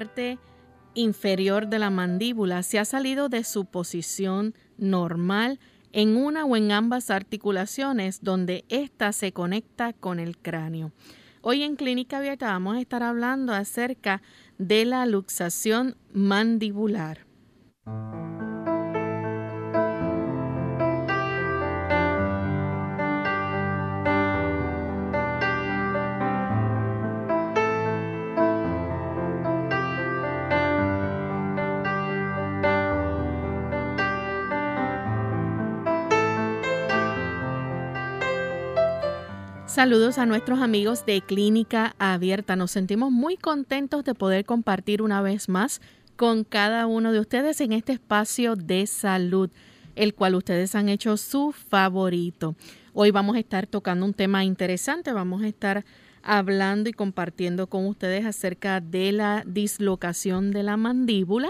Parte inferior de la mandíbula se ha salido de su posición normal en una o en ambas articulaciones donde ésta se conecta con el cráneo. Hoy en Clínica Abierta vamos a estar hablando acerca de la luxación mandibular. Saludos a nuestros amigos de Clínica Abierta. Nos sentimos muy contentos de poder compartir una vez más con cada uno de ustedes en este espacio de salud, el cual ustedes han hecho su favorito. Hoy vamos a estar tocando un tema interesante, vamos a estar hablando y compartiendo con ustedes acerca de la dislocación de la mandíbula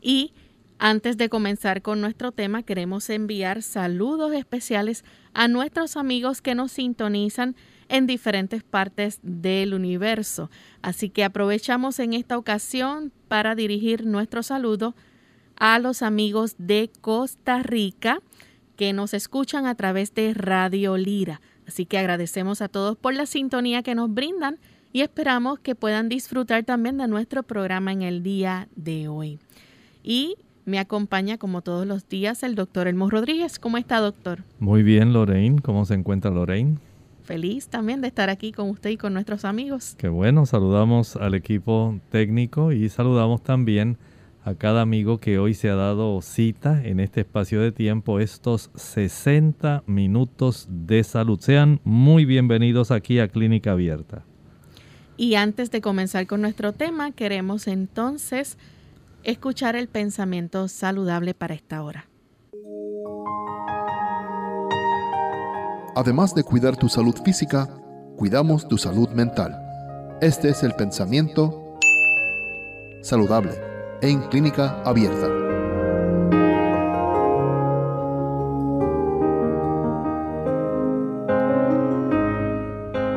y antes de comenzar con nuestro tema, queremos enviar saludos especiales a nuestros amigos que nos sintonizan en diferentes partes del universo. Así que aprovechamos en esta ocasión para dirigir nuestro saludo a los amigos de Costa Rica que nos escuchan a través de Radio Lira. Así que agradecemos a todos por la sintonía que nos brindan y esperamos que puedan disfrutar también de nuestro programa en el día de hoy. Y me acompaña como todos los días el doctor Elmo Rodríguez. ¿Cómo está, doctor? Muy bien, Lorraine. ¿Cómo se encuentra Lorraine? Feliz también de estar aquí con usted y con nuestros amigos. Qué bueno, saludamos al equipo técnico y saludamos también a cada amigo que hoy se ha dado cita en este espacio de tiempo, estos 60 minutos de salud. Sean muy bienvenidos aquí a Clínica Abierta. Y antes de comenzar con nuestro tema, queremos entonces escuchar el pensamiento saludable para esta hora. Además de cuidar tu salud física, cuidamos tu salud mental. Este es el pensamiento saludable en clínica abierta.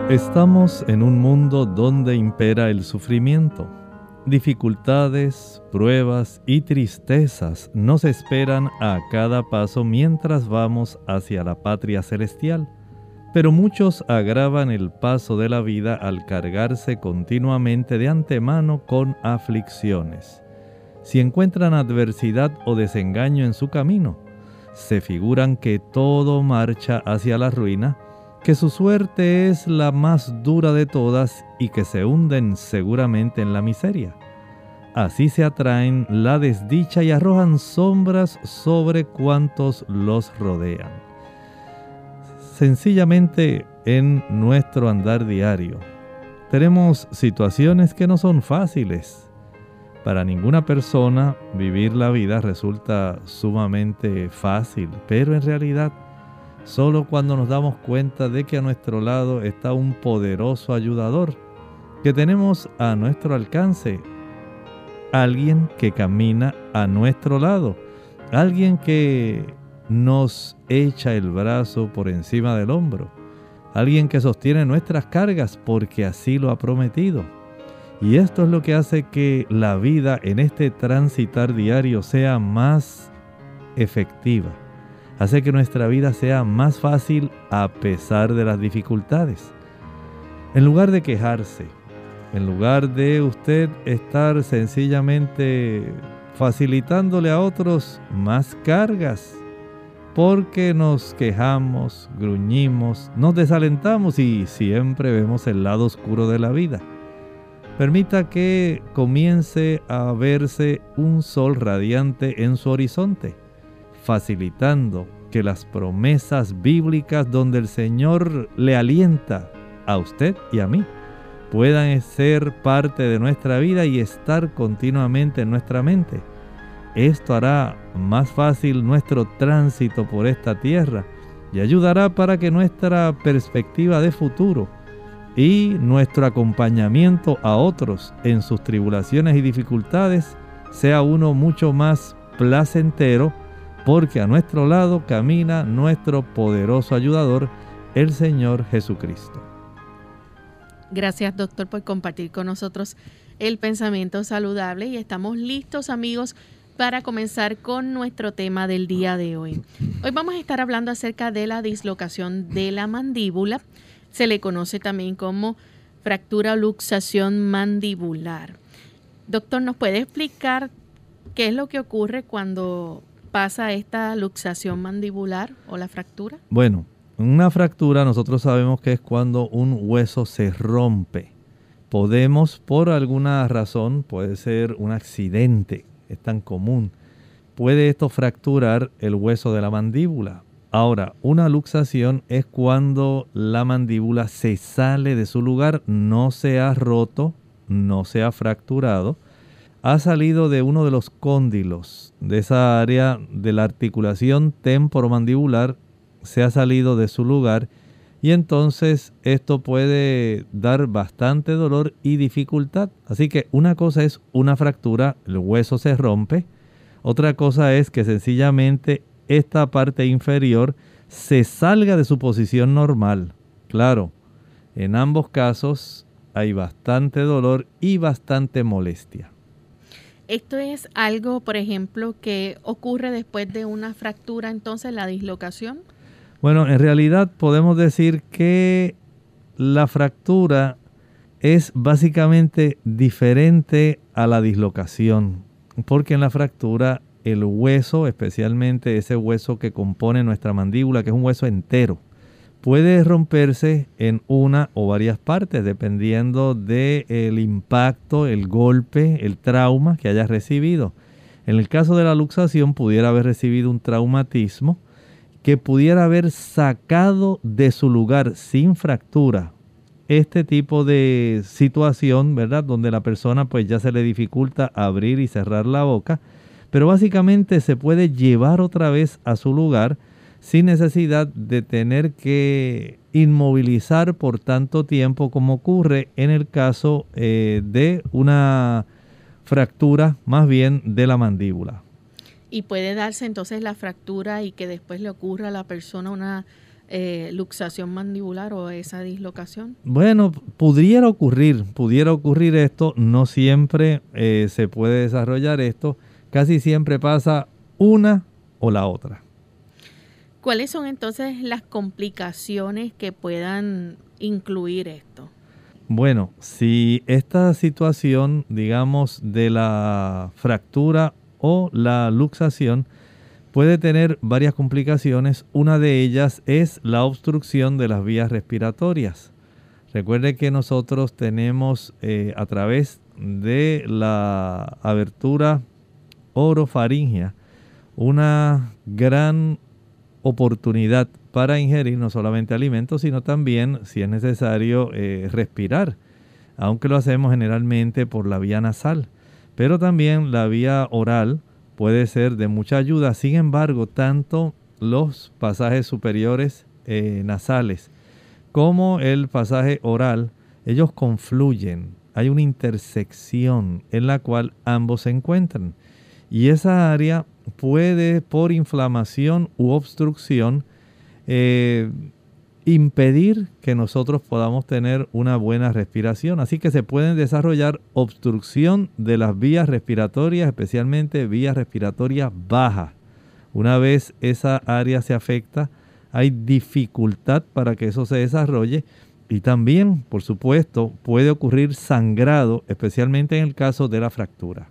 Estamos en un mundo donde impera el sufrimiento Dificultades, pruebas y tristezas nos esperan a cada paso mientras vamos hacia la patria celestial, pero muchos agravan el paso de la vida al cargarse continuamente de antemano con aflicciones. Si encuentran adversidad o desengaño en su camino, se figuran que todo marcha hacia la ruina, que su suerte es la más dura de todas y que se hunden seguramente en la miseria. Así se atraen la desdicha y arrojan sombras sobre cuantos los rodean. Sencillamente en nuestro andar diario tenemos situaciones que no son fáciles. Para ninguna persona vivir la vida resulta sumamente fácil, pero en realidad solo cuando nos damos cuenta de que a nuestro lado está un poderoso ayudador, que tenemos a nuestro alcance alguien que camina a nuestro lado, alguien que nos echa el brazo por encima del hombro, alguien que sostiene nuestras cargas porque así lo ha prometido. Y esto es lo que hace que la vida en este transitar diario sea más efectiva. Hace que nuestra vida sea más fácil a pesar de las dificultades. En lugar de quejarse, en lugar de usted estar sencillamente facilitándole a otros más cargas, porque nos quejamos, gruñimos, nos desalentamos y siempre vemos el lado oscuro de la vida. Permita que comience a verse un sol radiante en su horizonte, facilitando que las promesas bíblicas donde el Señor le alienta a usted y a mí puedan ser parte de nuestra vida y estar continuamente en nuestra mente. Esto hará más fácil nuestro tránsito por esta tierra y ayudará para que nuestra perspectiva de futuro y nuestro acompañamiento a otros en sus tribulaciones y dificultades sea uno mucho más placentero porque a nuestro lado camina nuestro poderoso ayudador, el Señor Jesucristo. Gracias doctor por compartir con nosotros el pensamiento saludable y estamos listos amigos para comenzar con nuestro tema del día de hoy. Hoy vamos a estar hablando acerca de la dislocación de la mandíbula. Se le conoce también como fractura o luxación mandibular. Doctor, ¿nos puede explicar qué es lo que ocurre cuando pasa esta luxación mandibular o la fractura? Bueno, una fractura nosotros sabemos que es cuando un hueso se rompe. Podemos, por alguna razón, puede ser un accidente, es tan común, puede esto fracturar el hueso de la mandíbula. Ahora, una luxación es cuando la mandíbula se sale de su lugar, no se ha roto, no se ha fracturado, ha salido de uno de los cóndilos, de esa área de la articulación temporomandibular se ha salido de su lugar y entonces esto puede dar bastante dolor y dificultad. Así que una cosa es una fractura, el hueso se rompe. Otra cosa es que sencillamente esta parte inferior se salga de su posición normal. Claro, en ambos casos hay bastante dolor y bastante molestia. Esto es algo, por ejemplo, que ocurre después de una fractura, entonces la dislocación. Bueno, en realidad podemos decir que la fractura es básicamente diferente a la dislocación, porque en la fractura el hueso, especialmente ese hueso que compone nuestra mandíbula, que es un hueso entero, puede romperse en una o varias partes dependiendo del impacto, el golpe, el trauma que haya recibido. En el caso de la luxación pudiera haber recibido un traumatismo que pudiera haber sacado de su lugar sin fractura este tipo de situación, ¿verdad? Donde la persona pues ya se le dificulta abrir y cerrar la boca, pero básicamente se puede llevar otra vez a su lugar sin necesidad de tener que inmovilizar por tanto tiempo como ocurre en el caso eh, de una fractura más bien de la mandíbula. Y puede darse entonces la fractura y que después le ocurra a la persona una eh, luxación mandibular o esa dislocación? Bueno, pudiera ocurrir, pudiera ocurrir esto, no siempre eh, se puede desarrollar esto, casi siempre pasa una o la otra. ¿Cuáles son entonces las complicaciones que puedan incluir esto? Bueno, si esta situación, digamos, de la fractura o la luxación puede tener varias complicaciones. Una de ellas es la obstrucción de las vías respiratorias. Recuerde que nosotros tenemos eh, a través de la abertura orofaringea una gran oportunidad para ingerir no solamente alimentos, sino también, si es necesario, eh, respirar, aunque lo hacemos generalmente por la vía nasal pero también la vía oral puede ser de mucha ayuda. Sin embargo, tanto los pasajes superiores eh, nasales como el pasaje oral, ellos confluyen. Hay una intersección en la cual ambos se encuentran. Y esa área puede, por inflamación u obstrucción, eh, impedir que nosotros podamos tener una buena respiración. Así que se pueden desarrollar obstrucción de las vías respiratorias, especialmente vías respiratorias bajas. Una vez esa área se afecta, hay dificultad para que eso se desarrolle y también, por supuesto, puede ocurrir sangrado, especialmente en el caso de la fractura.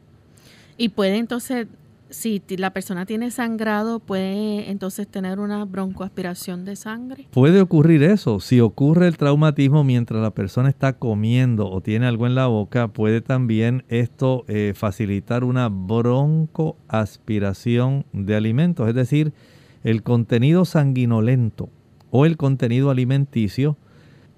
Y puede entonces si la persona tiene sangrado, puede entonces tener una broncoaspiración de sangre. Puede ocurrir eso. Si ocurre el traumatismo mientras la persona está comiendo o tiene algo en la boca, puede también esto eh, facilitar una broncoaspiración de alimentos. Es decir, el contenido sanguinolento o el contenido alimenticio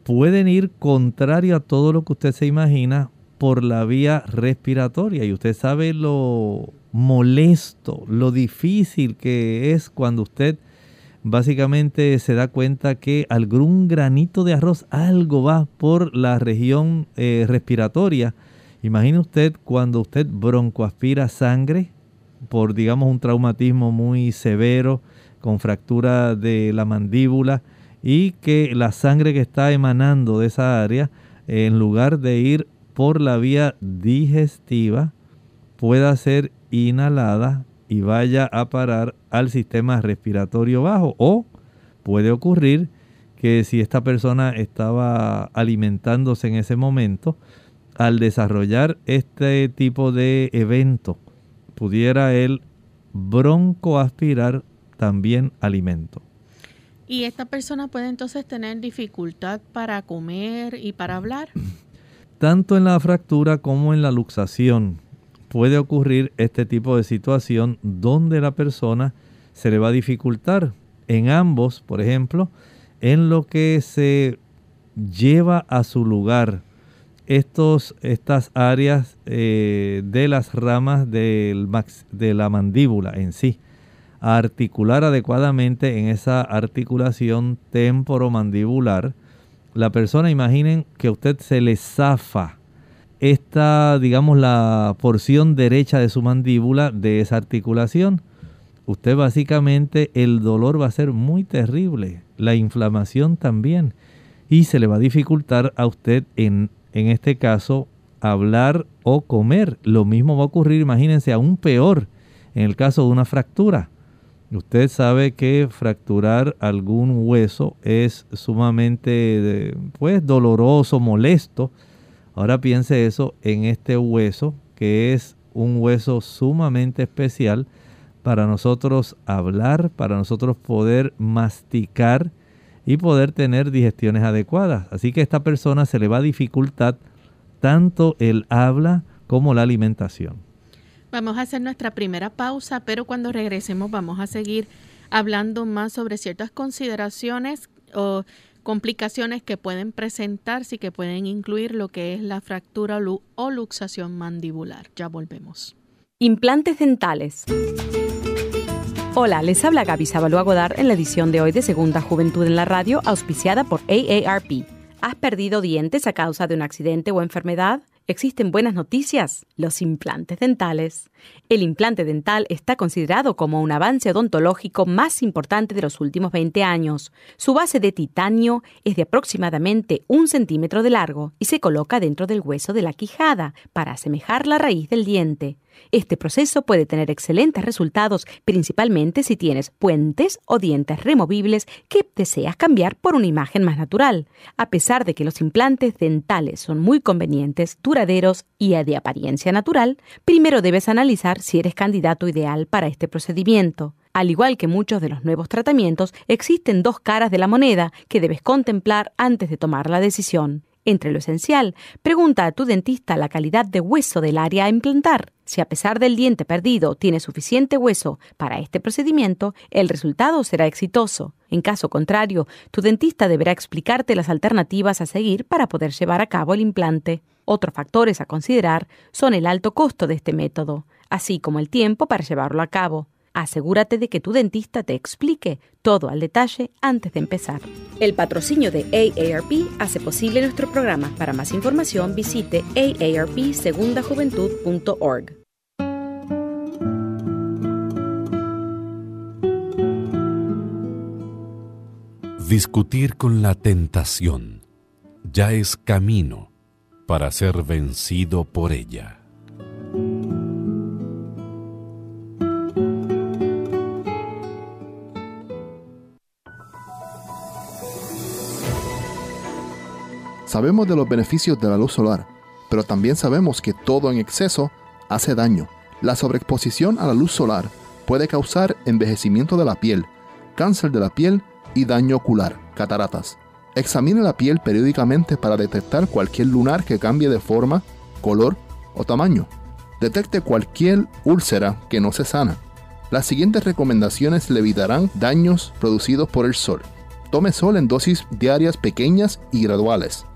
pueden ir contrario a todo lo que usted se imagina por la vía respiratoria. Y usted sabe lo molesto, lo difícil que es cuando usted básicamente se da cuenta que algún granito de arroz, algo va por la región eh, respiratoria. Imagine usted cuando usted broncoaspira sangre por, digamos, un traumatismo muy severo, con fractura de la mandíbula, y que la sangre que está emanando de esa área, en lugar de ir por la vía digestiva, pueda ser inhalada y vaya a parar al sistema respiratorio bajo. O puede ocurrir que si esta persona estaba alimentándose en ese momento, al desarrollar este tipo de evento, pudiera él broncoaspirar también alimento. ¿Y esta persona puede entonces tener dificultad para comer y para hablar? Tanto en la fractura como en la luxación puede ocurrir este tipo de situación donde la persona se le va a dificultar. En ambos, por ejemplo, en lo que se lleva a su lugar estos, estas áreas eh, de las ramas del de la mandíbula en sí, a articular adecuadamente en esa articulación temporomandibular, la persona imaginen que usted se le zafa esta, digamos, la porción derecha de su mandíbula de esa articulación. Usted básicamente el dolor va a ser muy terrible, la inflamación también, y se le va a dificultar a usted en, en este caso hablar o comer. Lo mismo va a ocurrir, imagínense, aún peor en el caso de una fractura. Usted sabe que fracturar algún hueso es sumamente pues doloroso, molesto Ahora piense eso en este hueso, que es un hueso sumamente especial para nosotros hablar, para nosotros poder masticar y poder tener digestiones adecuadas. Así que a esta persona se le va a dificultar tanto el habla como la alimentación. Vamos a hacer nuestra primera pausa, pero cuando regresemos vamos a seguir hablando más sobre ciertas consideraciones o complicaciones que pueden presentarse y que pueden incluir lo que es la fractura o luxación mandibular. Ya volvemos. Implantes dentales. Hola, les habla Gaby Sabalua Godard en la edición de hoy de Segunda Juventud en la Radio, auspiciada por AARP. ¿Has perdido dientes a causa de un accidente o enfermedad? Existen buenas noticias, los implantes dentales. El implante dental está considerado como un avance odontológico más importante de los últimos 20 años. Su base de titanio es de aproximadamente un centímetro de largo y se coloca dentro del hueso de la quijada para asemejar la raíz del diente. Este proceso puede tener excelentes resultados, principalmente si tienes puentes o dientes removibles que deseas cambiar por una imagen más natural. A pesar de que los implantes dentales son muy convenientes, duraderos y de apariencia natural, primero debes analizar si eres candidato ideal para este procedimiento. Al igual que muchos de los nuevos tratamientos, existen dos caras de la moneda que debes contemplar antes de tomar la decisión. Entre lo esencial, pregunta a tu dentista la calidad de hueso del área a implantar. Si a pesar del diente perdido tiene suficiente hueso para este procedimiento, el resultado será exitoso. En caso contrario, tu dentista deberá explicarte las alternativas a seguir para poder llevar a cabo el implante. Otros factores a considerar son el alto costo de este método, así como el tiempo para llevarlo a cabo. Asegúrate de que tu dentista te explique todo al detalle antes de empezar. El patrocinio de AARP hace posible nuestro programa. Para más información visite aarpsegundajuventud.org. Discutir con la tentación ya es camino para ser vencido por ella. Sabemos de los beneficios de la luz solar, pero también sabemos que todo en exceso hace daño. La sobreexposición a la luz solar puede causar envejecimiento de la piel, cáncer de la piel y daño ocular, cataratas. Examine la piel periódicamente para detectar cualquier lunar que cambie de forma, color o tamaño. Detecte cualquier úlcera que no se sana. Las siguientes recomendaciones le evitarán daños producidos por el sol. Tome sol en dosis diarias pequeñas y graduales.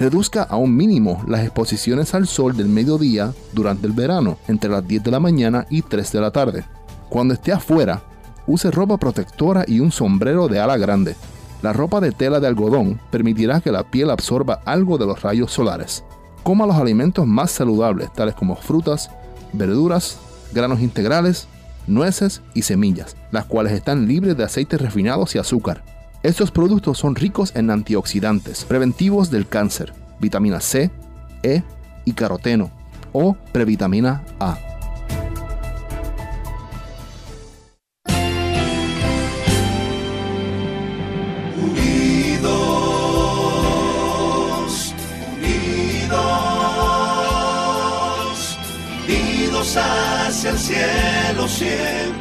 Reduzca a un mínimo las exposiciones al sol del mediodía durante el verano, entre las 10 de la mañana y 3 de la tarde. Cuando esté afuera, use ropa protectora y un sombrero de ala grande. La ropa de tela de algodón permitirá que la piel absorba algo de los rayos solares. Coma los alimentos más saludables, tales como frutas, verduras, granos integrales, nueces y semillas, las cuales están libres de aceites refinados y azúcar. Estos productos son ricos en antioxidantes, preventivos del cáncer, vitamina C, E y caroteno o previtamina A. Unidos, unidos, unidos hacia el cielo siempre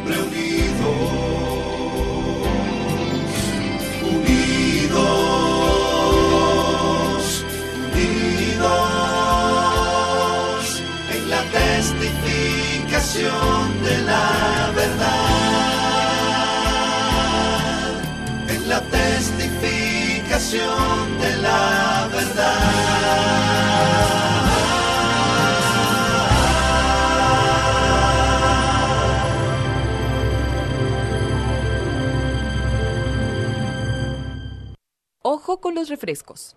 de la verdad, en la testificación de la verdad. Ojo con los refrescos.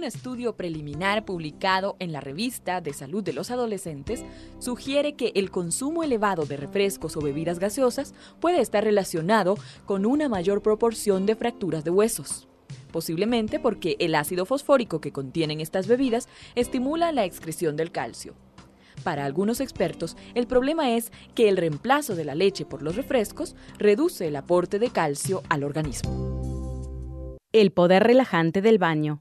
Un estudio preliminar publicado en la revista de salud de los adolescentes sugiere que el consumo elevado de refrescos o bebidas gaseosas puede estar relacionado con una mayor proporción de fracturas de huesos. Posiblemente porque el ácido fosfórico que contienen estas bebidas estimula la excreción del calcio. Para algunos expertos, el problema es que el reemplazo de la leche por los refrescos reduce el aporte de calcio al organismo. El poder relajante del baño.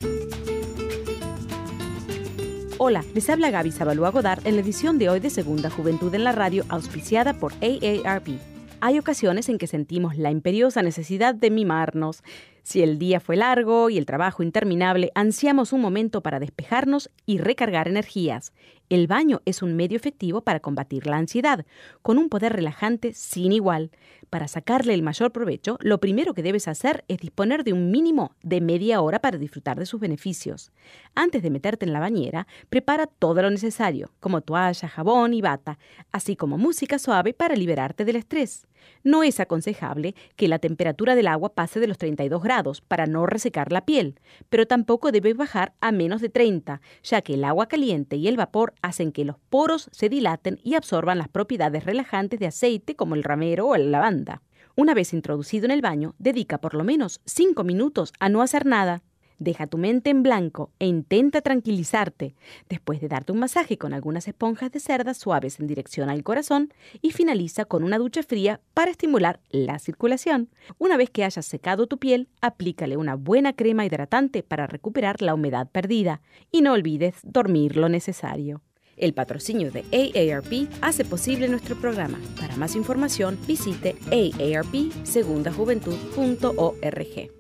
Hola, les habla Gaby Zabalúa Godard en la edición de hoy de Segunda Juventud en la Radio, auspiciada por AARP. Hay ocasiones en que sentimos la imperiosa necesidad de mimarnos. Si el día fue largo y el trabajo interminable, ansiamos un momento para despejarnos y recargar energías. El baño es un medio efectivo para combatir la ansiedad, con un poder relajante sin igual. Para sacarle el mayor provecho, lo primero que debes hacer es disponer de un mínimo de media hora para disfrutar de sus beneficios. Antes de meterte en la bañera, prepara todo lo necesario, como toalla, jabón y bata, así como música suave para liberarte del estrés. No es aconsejable que la temperatura del agua pase de los 32 grados para no resecar la piel, pero tampoco debe bajar a menos de 30, ya que el agua caliente y el vapor hacen que los poros se dilaten y absorban las propiedades relajantes de aceite como el ramero o la lavanda. Una vez introducido en el baño, dedica por lo menos 5 minutos a no hacer nada. Deja tu mente en blanco e intenta tranquilizarte, después de darte un masaje con algunas esponjas de cerda suaves en dirección al corazón y finaliza con una ducha fría para estimular la circulación. Una vez que hayas secado tu piel, aplícale una buena crema hidratante para recuperar la humedad perdida y no olvides dormir lo necesario. El patrocinio de AARP hace posible nuestro programa. Para más información, visite aarpsegundajuventud.org.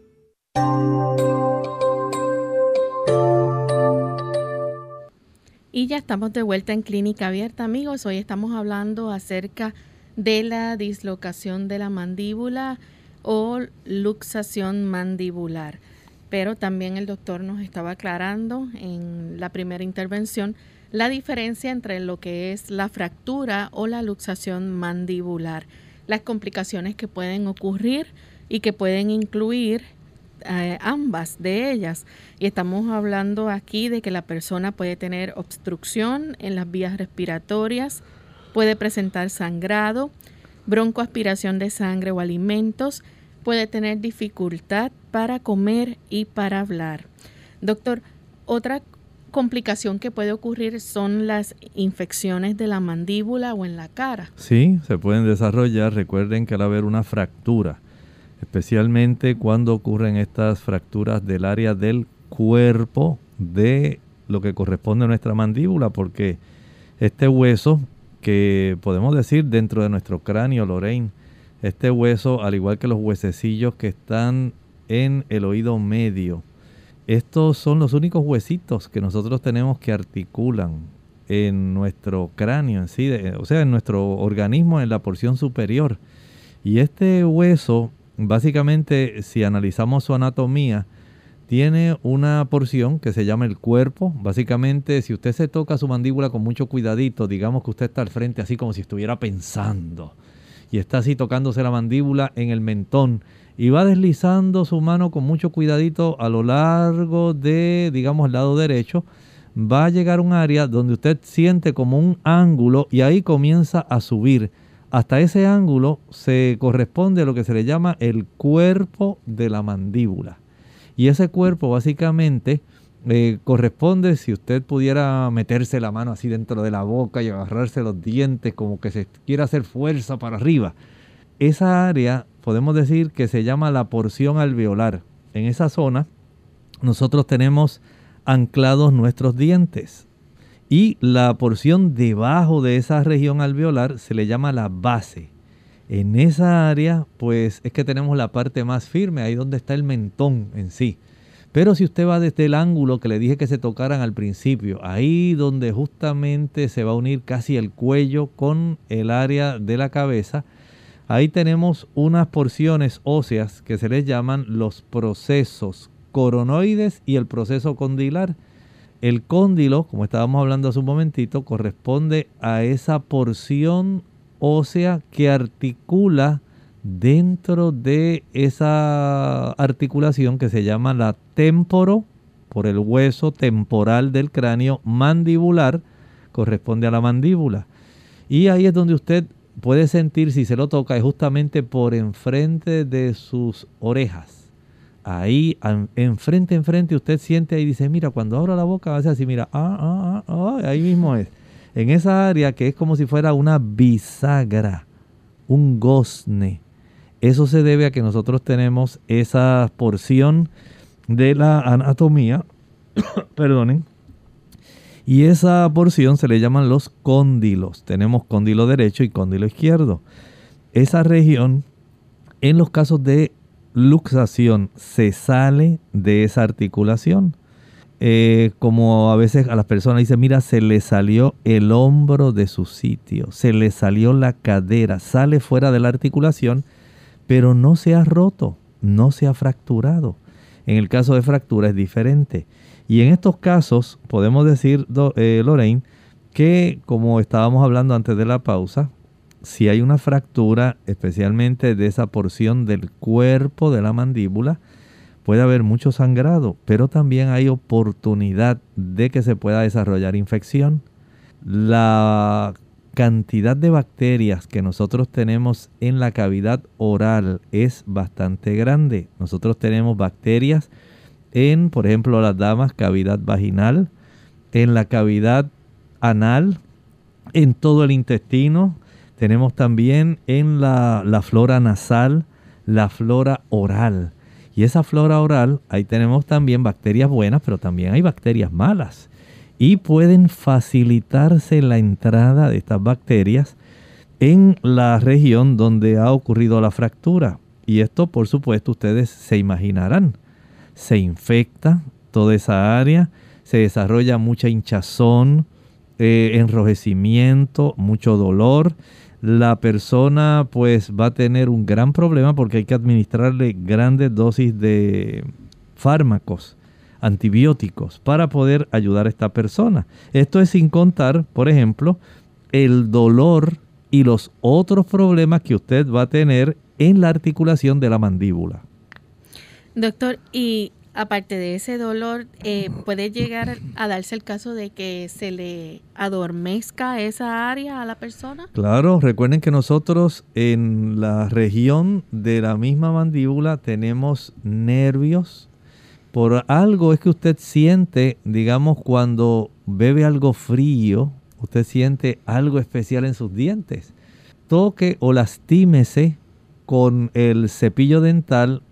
Y ya estamos de vuelta en Clínica Abierta, amigos. Hoy estamos hablando acerca de la dislocación de la mandíbula o luxación mandibular. Pero también el doctor nos estaba aclarando en la primera intervención la diferencia entre lo que es la fractura o la luxación mandibular, las complicaciones que pueden ocurrir y que pueden incluir eh, ambas de ellas. Y estamos hablando aquí de que la persona puede tener obstrucción en las vías respiratorias, puede presentar sangrado, broncoaspiración de sangre o alimentos, puede tener dificultad para comer y para hablar. Doctor, otra complicación que puede ocurrir son las infecciones de la mandíbula o en la cara. Sí, se pueden desarrollar. Recuerden que al haber una fractura, especialmente cuando ocurren estas fracturas del área del cuerpo de lo que corresponde a nuestra mandíbula, porque este hueso que podemos decir dentro de nuestro cráneo, Lorraine, este hueso, al igual que los huesecillos que están en el oído medio, estos son los únicos huesitos que nosotros tenemos que articulan en nuestro cráneo, en sí, o sea, en nuestro organismo, en la porción superior. Y este hueso, básicamente, si analizamos su anatomía, tiene una porción que se llama el cuerpo. Básicamente, si usted se toca su mandíbula con mucho cuidadito, digamos que usted está al frente así como si estuviera pensando. Y está así tocándose la mandíbula en el mentón y va deslizando su mano con mucho cuidadito a lo largo de, digamos, el lado derecho. Va a llegar a un área donde usted siente como un ángulo y ahí comienza a subir. Hasta ese ángulo se corresponde a lo que se le llama el cuerpo de la mandíbula. Y ese cuerpo básicamente eh, corresponde si usted pudiera meterse la mano así dentro de la boca y agarrarse los dientes como que se quiera hacer fuerza para arriba. Esa área podemos decir que se llama la porción alveolar. En esa zona nosotros tenemos anclados nuestros dientes y la porción debajo de esa región alveolar se le llama la base. En esa área pues es que tenemos la parte más firme, ahí donde está el mentón en sí. Pero si usted va desde el ángulo que le dije que se tocaran al principio, ahí donde justamente se va a unir casi el cuello con el área de la cabeza, Ahí tenemos unas porciones óseas que se les llaman los procesos coronoides y el proceso condilar. El cóndilo, como estábamos hablando hace un momentito, corresponde a esa porción ósea que articula dentro de esa articulación que se llama la temporo, por el hueso temporal del cráneo mandibular, corresponde a la mandíbula. Y ahí es donde usted puede sentir si se lo toca es justamente por enfrente de sus orejas. Ahí, enfrente, enfrente, usted siente y dice, mira, cuando abro la boca ser así, mira, ah, ah, ah, ah, ahí mismo es. En esa área que es como si fuera una bisagra, un gozne. Eso se debe a que nosotros tenemos esa porción de la anatomía, perdonen, y esa porción se le llaman los cóndilos. Tenemos cóndilo derecho y cóndilo izquierdo. Esa región, en los casos de luxación, se sale de esa articulación. Eh, como a veces a las personas dicen, mira, se le salió el hombro de su sitio, se le salió la cadera, sale fuera de la articulación, pero no se ha roto, no se ha fracturado. En el caso de fractura es diferente. Y en estos casos podemos decir, eh, Lorraine, que como estábamos hablando antes de la pausa, si hay una fractura, especialmente de esa porción del cuerpo de la mandíbula, puede haber mucho sangrado, pero también hay oportunidad de que se pueda desarrollar infección. La cantidad de bacterias que nosotros tenemos en la cavidad oral es bastante grande. Nosotros tenemos bacterias en, por ejemplo, las damas, cavidad vaginal, en la cavidad anal, en todo el intestino. Tenemos también en la, flora nasal, la flora oral. Y esa flora oral, ahí tenemos también bacterias buenas, pero también hay bacterias malas. Y pueden facilitarse la entrada de estas bacterias en la región donde ha ocurrido la fractura. Y esto, por supuesto, ustedes se imaginarán se infecta toda esa área, se desarrolla mucha hinchazón, eh, enrojecimiento, mucho dolor. La persona pues va a tener un gran problema porque hay que administrarle grandes dosis de fármacos, antibióticos, para poder ayudar a esta persona. Esto es sin contar, por ejemplo, el dolor y los otros problemas que usted va a tener en la articulación de la mandíbula. Doctor, y aparte de ese dolor, eh, puede llegar a darse el caso de que se le adormezca esa área a la persona. Claro, recuerden que nosotros en la región de la misma mandíbula tenemos nervios. Por algo es que usted siente, digamos, cuando bebe algo frío, usted siente algo especial en sus dientes. Toque o lastímese con el cepillo dental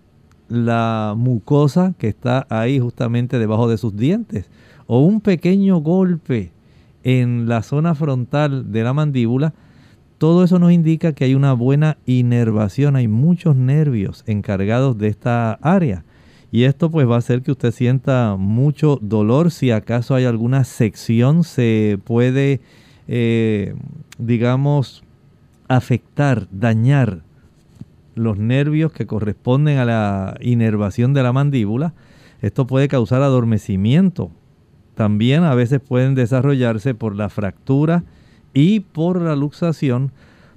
la mucosa que está ahí justamente debajo de sus dientes o un pequeño golpe en la zona frontal de la mandíbula, todo eso nos indica que hay una buena inervación, hay muchos nervios encargados de esta área. Y esto pues va a hacer que usted sienta mucho dolor. Si acaso hay alguna sección, se puede, eh, digamos, afectar, dañar los nervios que corresponden a la inervación de la mandíbula. Esto puede causar adormecimiento. También a veces pueden desarrollarse por la fractura y por la luxación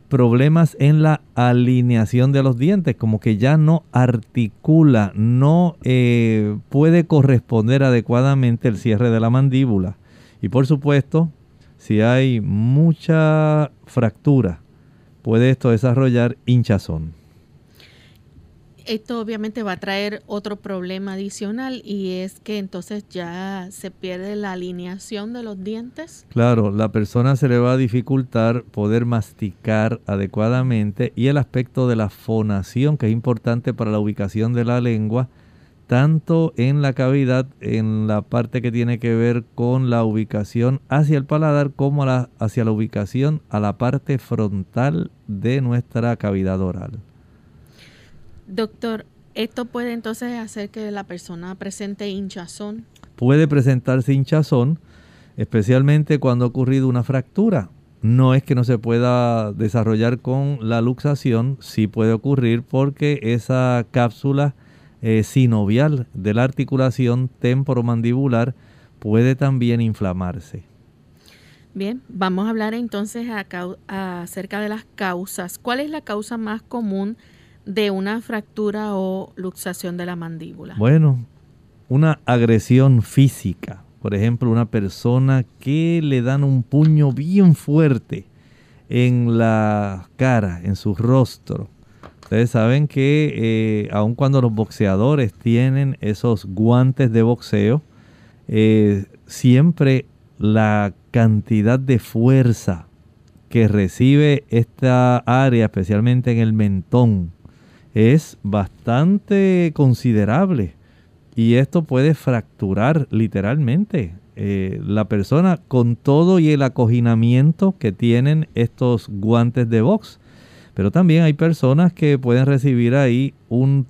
problemas en la alineación de los dientes, como que ya no articula, no eh, puede corresponder adecuadamente el cierre de la mandíbula. Y por supuesto, si hay mucha fractura, puede esto desarrollar hinchazón esto obviamente va a traer otro problema adicional y es que entonces ya se pierde la alineación de los dientes. Claro, la persona se le va a dificultar poder masticar adecuadamente y el aspecto de la fonación que es importante para la ubicación de la lengua, tanto en la cavidad, en la parte que tiene que ver con la ubicación hacia el paladar como hacia la ubicación a la parte frontal de nuestra cavidad oral. Doctor, ¿esto puede entonces hacer que la persona presente hinchazón? Puede presentarse hinchazón, especialmente cuando ha ocurrido una fractura. No es que no se pueda desarrollar con la luxación, sí puede ocurrir porque esa cápsula eh, sinovial de la articulación temporomandibular puede también inflamarse. Bien, vamos a hablar entonces acerca de las causas. ¿Cuál es la causa más común de una fractura o luxación de la mandíbula? Bueno, una agresión física. Por ejemplo, una persona que le dan un puño bien fuerte en la cara, en su rostro. Ustedes saben que eh, aun cuando los boxeadores tienen esos guantes de boxeo, eh, siempre la cantidad de fuerza que recibe esta área, especialmente en el mentón, es bastante considerable y esto puede fracturar literalmente eh, la persona con todo y el acoginamiento que tienen estos guantes de box. Pero también hay personas que pueden recibir ahí un,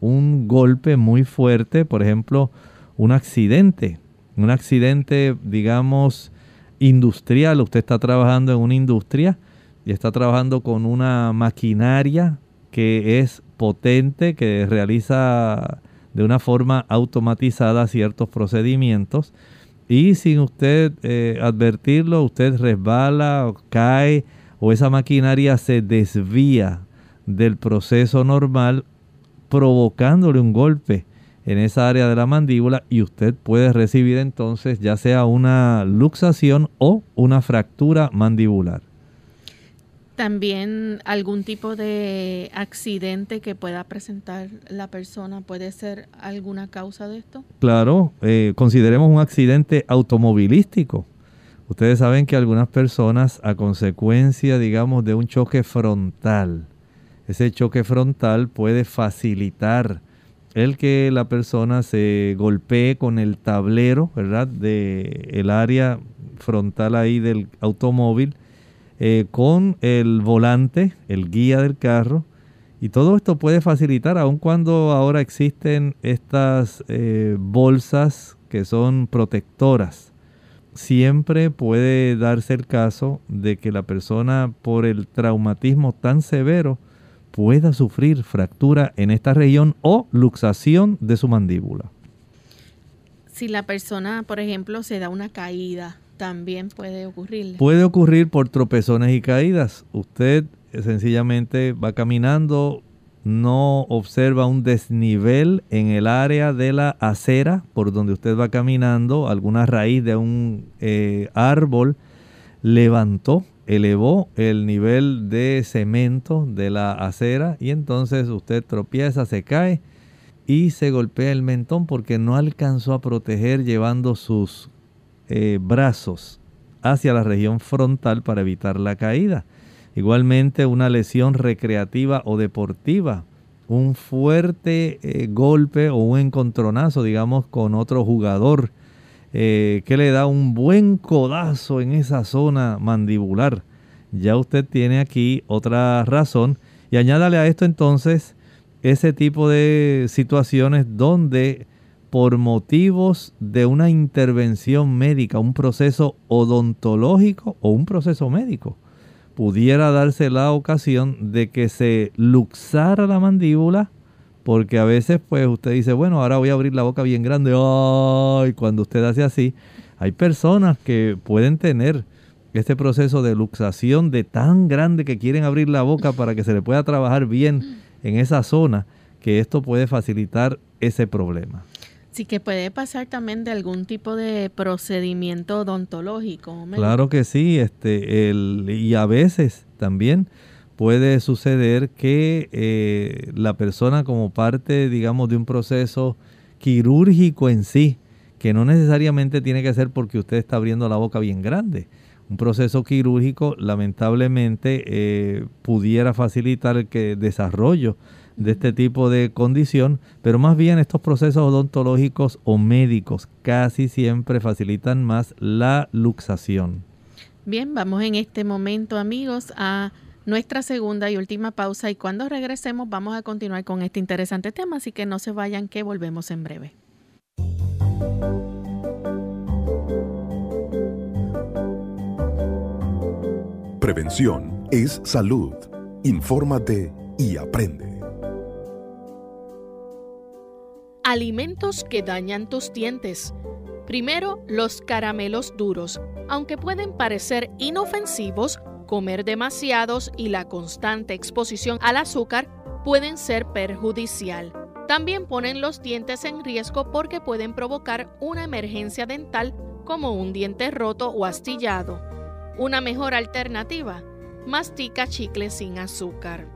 un golpe muy fuerte, por ejemplo, un accidente, un accidente, digamos, industrial. Usted está trabajando en una industria y está trabajando con una maquinaria que es potente, que realiza de una forma automatizada ciertos procedimientos y sin usted eh, advertirlo, usted resbala o cae o esa maquinaria se desvía del proceso normal provocándole un golpe en esa área de la mandíbula y usted puede recibir entonces ya sea una luxación o una fractura mandibular. También algún tipo de accidente que pueda presentar la persona puede ser alguna causa de esto. Claro, eh, consideremos un accidente automovilístico. Ustedes saben que algunas personas a consecuencia, digamos, de un choque frontal, ese choque frontal puede facilitar el que la persona se golpee con el tablero, ¿verdad? De el área frontal ahí del automóvil eh, con el volante, el guía del carro. Y todo esto puede facilitar, aun cuando ahora existen estas eh, bolsas que son protectoras. Siempre puede darse el caso de que la persona por el traumatismo tan severo pueda sufrir fractura en esta región o luxación de su mandíbula. Si la persona, por ejemplo, se da una caída también puede ocurrir. Puede ocurrir por tropezones y caídas. Usted sencillamente va caminando no observa un desnivel en el área de la acera por donde usted va caminando, alguna raíz de un eh, árbol levantó, elevó el nivel de cemento de la acera y entonces usted tropieza, se cae y se golpea el mentón porque no alcanzó a proteger llevando sus eh, brazos hacia la región frontal para evitar la caída. Igualmente una lesión recreativa o deportiva, un fuerte eh, golpe o un encontronazo, digamos, con otro jugador eh, que le da un buen codazo en esa zona mandibular. Ya usted tiene aquí otra razón. Y añádale a esto entonces ese tipo de situaciones donde por motivos de una intervención médica, un proceso odontológico o un proceso médico, pudiera darse la ocasión de que se luxara la mandíbula, porque a veces pues usted dice, bueno, ahora voy a abrir la boca bien grande, ay, cuando usted hace así, hay personas que pueden tener este proceso de luxación de tan grande que quieren abrir la boca para que se le pueda trabajar bien en esa zona, que esto puede facilitar ese problema. Sí, que puede pasar también de algún tipo de procedimiento odontológico. Claro que sí, este, el, y a veces también puede suceder que eh, la persona como parte, digamos, de un proceso quirúrgico en sí, que no necesariamente tiene que ser porque usted está abriendo la boca bien grande. Un proceso quirúrgico lamentablemente eh, pudiera facilitar el que desarrollo de este tipo de condición, pero más bien estos procesos odontológicos o médicos casi siempre facilitan más la luxación. Bien, vamos en este momento amigos a nuestra segunda y última pausa y cuando regresemos vamos a continuar con este interesante tema, así que no se vayan que volvemos en breve. Prevención es salud. Infórmate y aprende. Alimentos que dañan tus dientes. Primero, los caramelos duros. Aunque pueden parecer inofensivos, comer demasiados y la constante exposición al azúcar pueden ser perjudicial. También ponen los dientes en riesgo porque pueden provocar una emergencia dental como un diente roto o astillado. Una mejor alternativa, mastica chicle sin azúcar.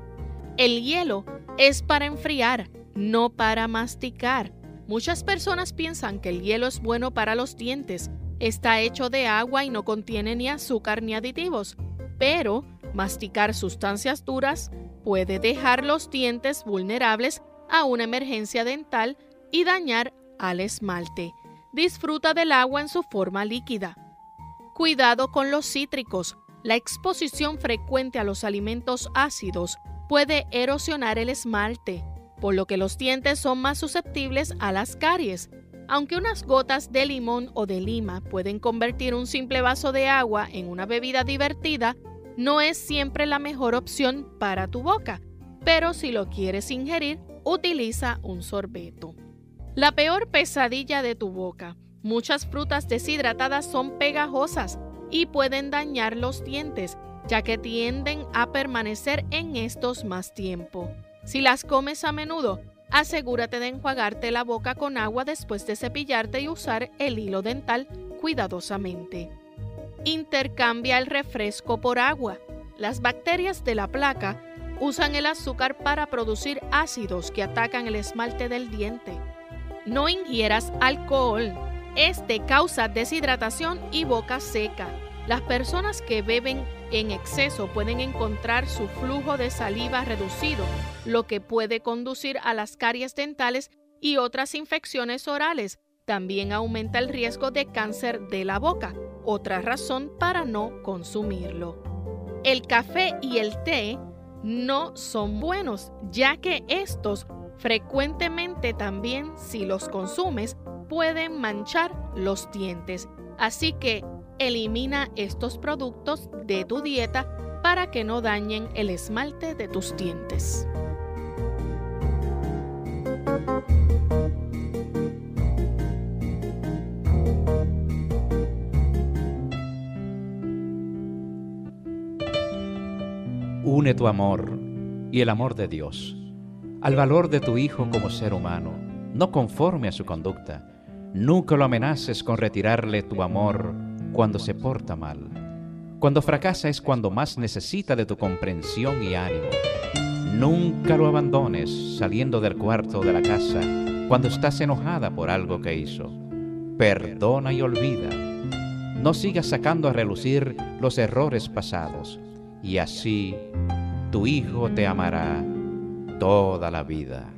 El hielo es para enfriar, no para masticar. Muchas personas piensan que el hielo es bueno para los dientes. Está hecho de agua y no contiene ni azúcar ni aditivos. Pero masticar sustancias duras puede dejar los dientes vulnerables a una emergencia dental y dañar al esmalte. Disfruta del agua en su forma líquida. Cuidado con los cítricos. La exposición frecuente a los alimentos ácidos puede erosionar el esmalte por lo que los dientes son más susceptibles a las caries. Aunque unas gotas de limón o de lima pueden convertir un simple vaso de agua en una bebida divertida, no es siempre la mejor opción para tu boca, pero si lo quieres ingerir, utiliza un sorbeto. La peor pesadilla de tu boca. Muchas frutas deshidratadas son pegajosas y pueden dañar los dientes, ya que tienden a permanecer en estos más tiempo. Si las comes a menudo, asegúrate de enjuagarte la boca con agua después de cepillarte y usar el hilo dental cuidadosamente. Intercambia el refresco por agua. Las bacterias de la placa usan el azúcar para producir ácidos que atacan el esmalte del diente. No ingieras alcohol. Este causa deshidratación y boca seca. Las personas que beben en exceso pueden encontrar su flujo de saliva reducido, lo que puede conducir a las caries dentales y otras infecciones orales. También aumenta el riesgo de cáncer de la boca, otra razón para no consumirlo. El café y el té no son buenos, ya que estos frecuentemente también, si los consumes, pueden manchar los dientes. Así que Elimina estos productos de tu dieta para que no dañen el esmalte de tus dientes. Une tu amor y el amor de Dios al valor de tu hijo como ser humano, no conforme a su conducta. Nunca lo amenaces con retirarle tu amor cuando se porta mal. Cuando fracasa es cuando más necesita de tu comprensión y ánimo. Nunca lo abandones saliendo del cuarto de la casa cuando estás enojada por algo que hizo. Perdona y olvida. No sigas sacando a relucir los errores pasados y así tu hijo te amará toda la vida.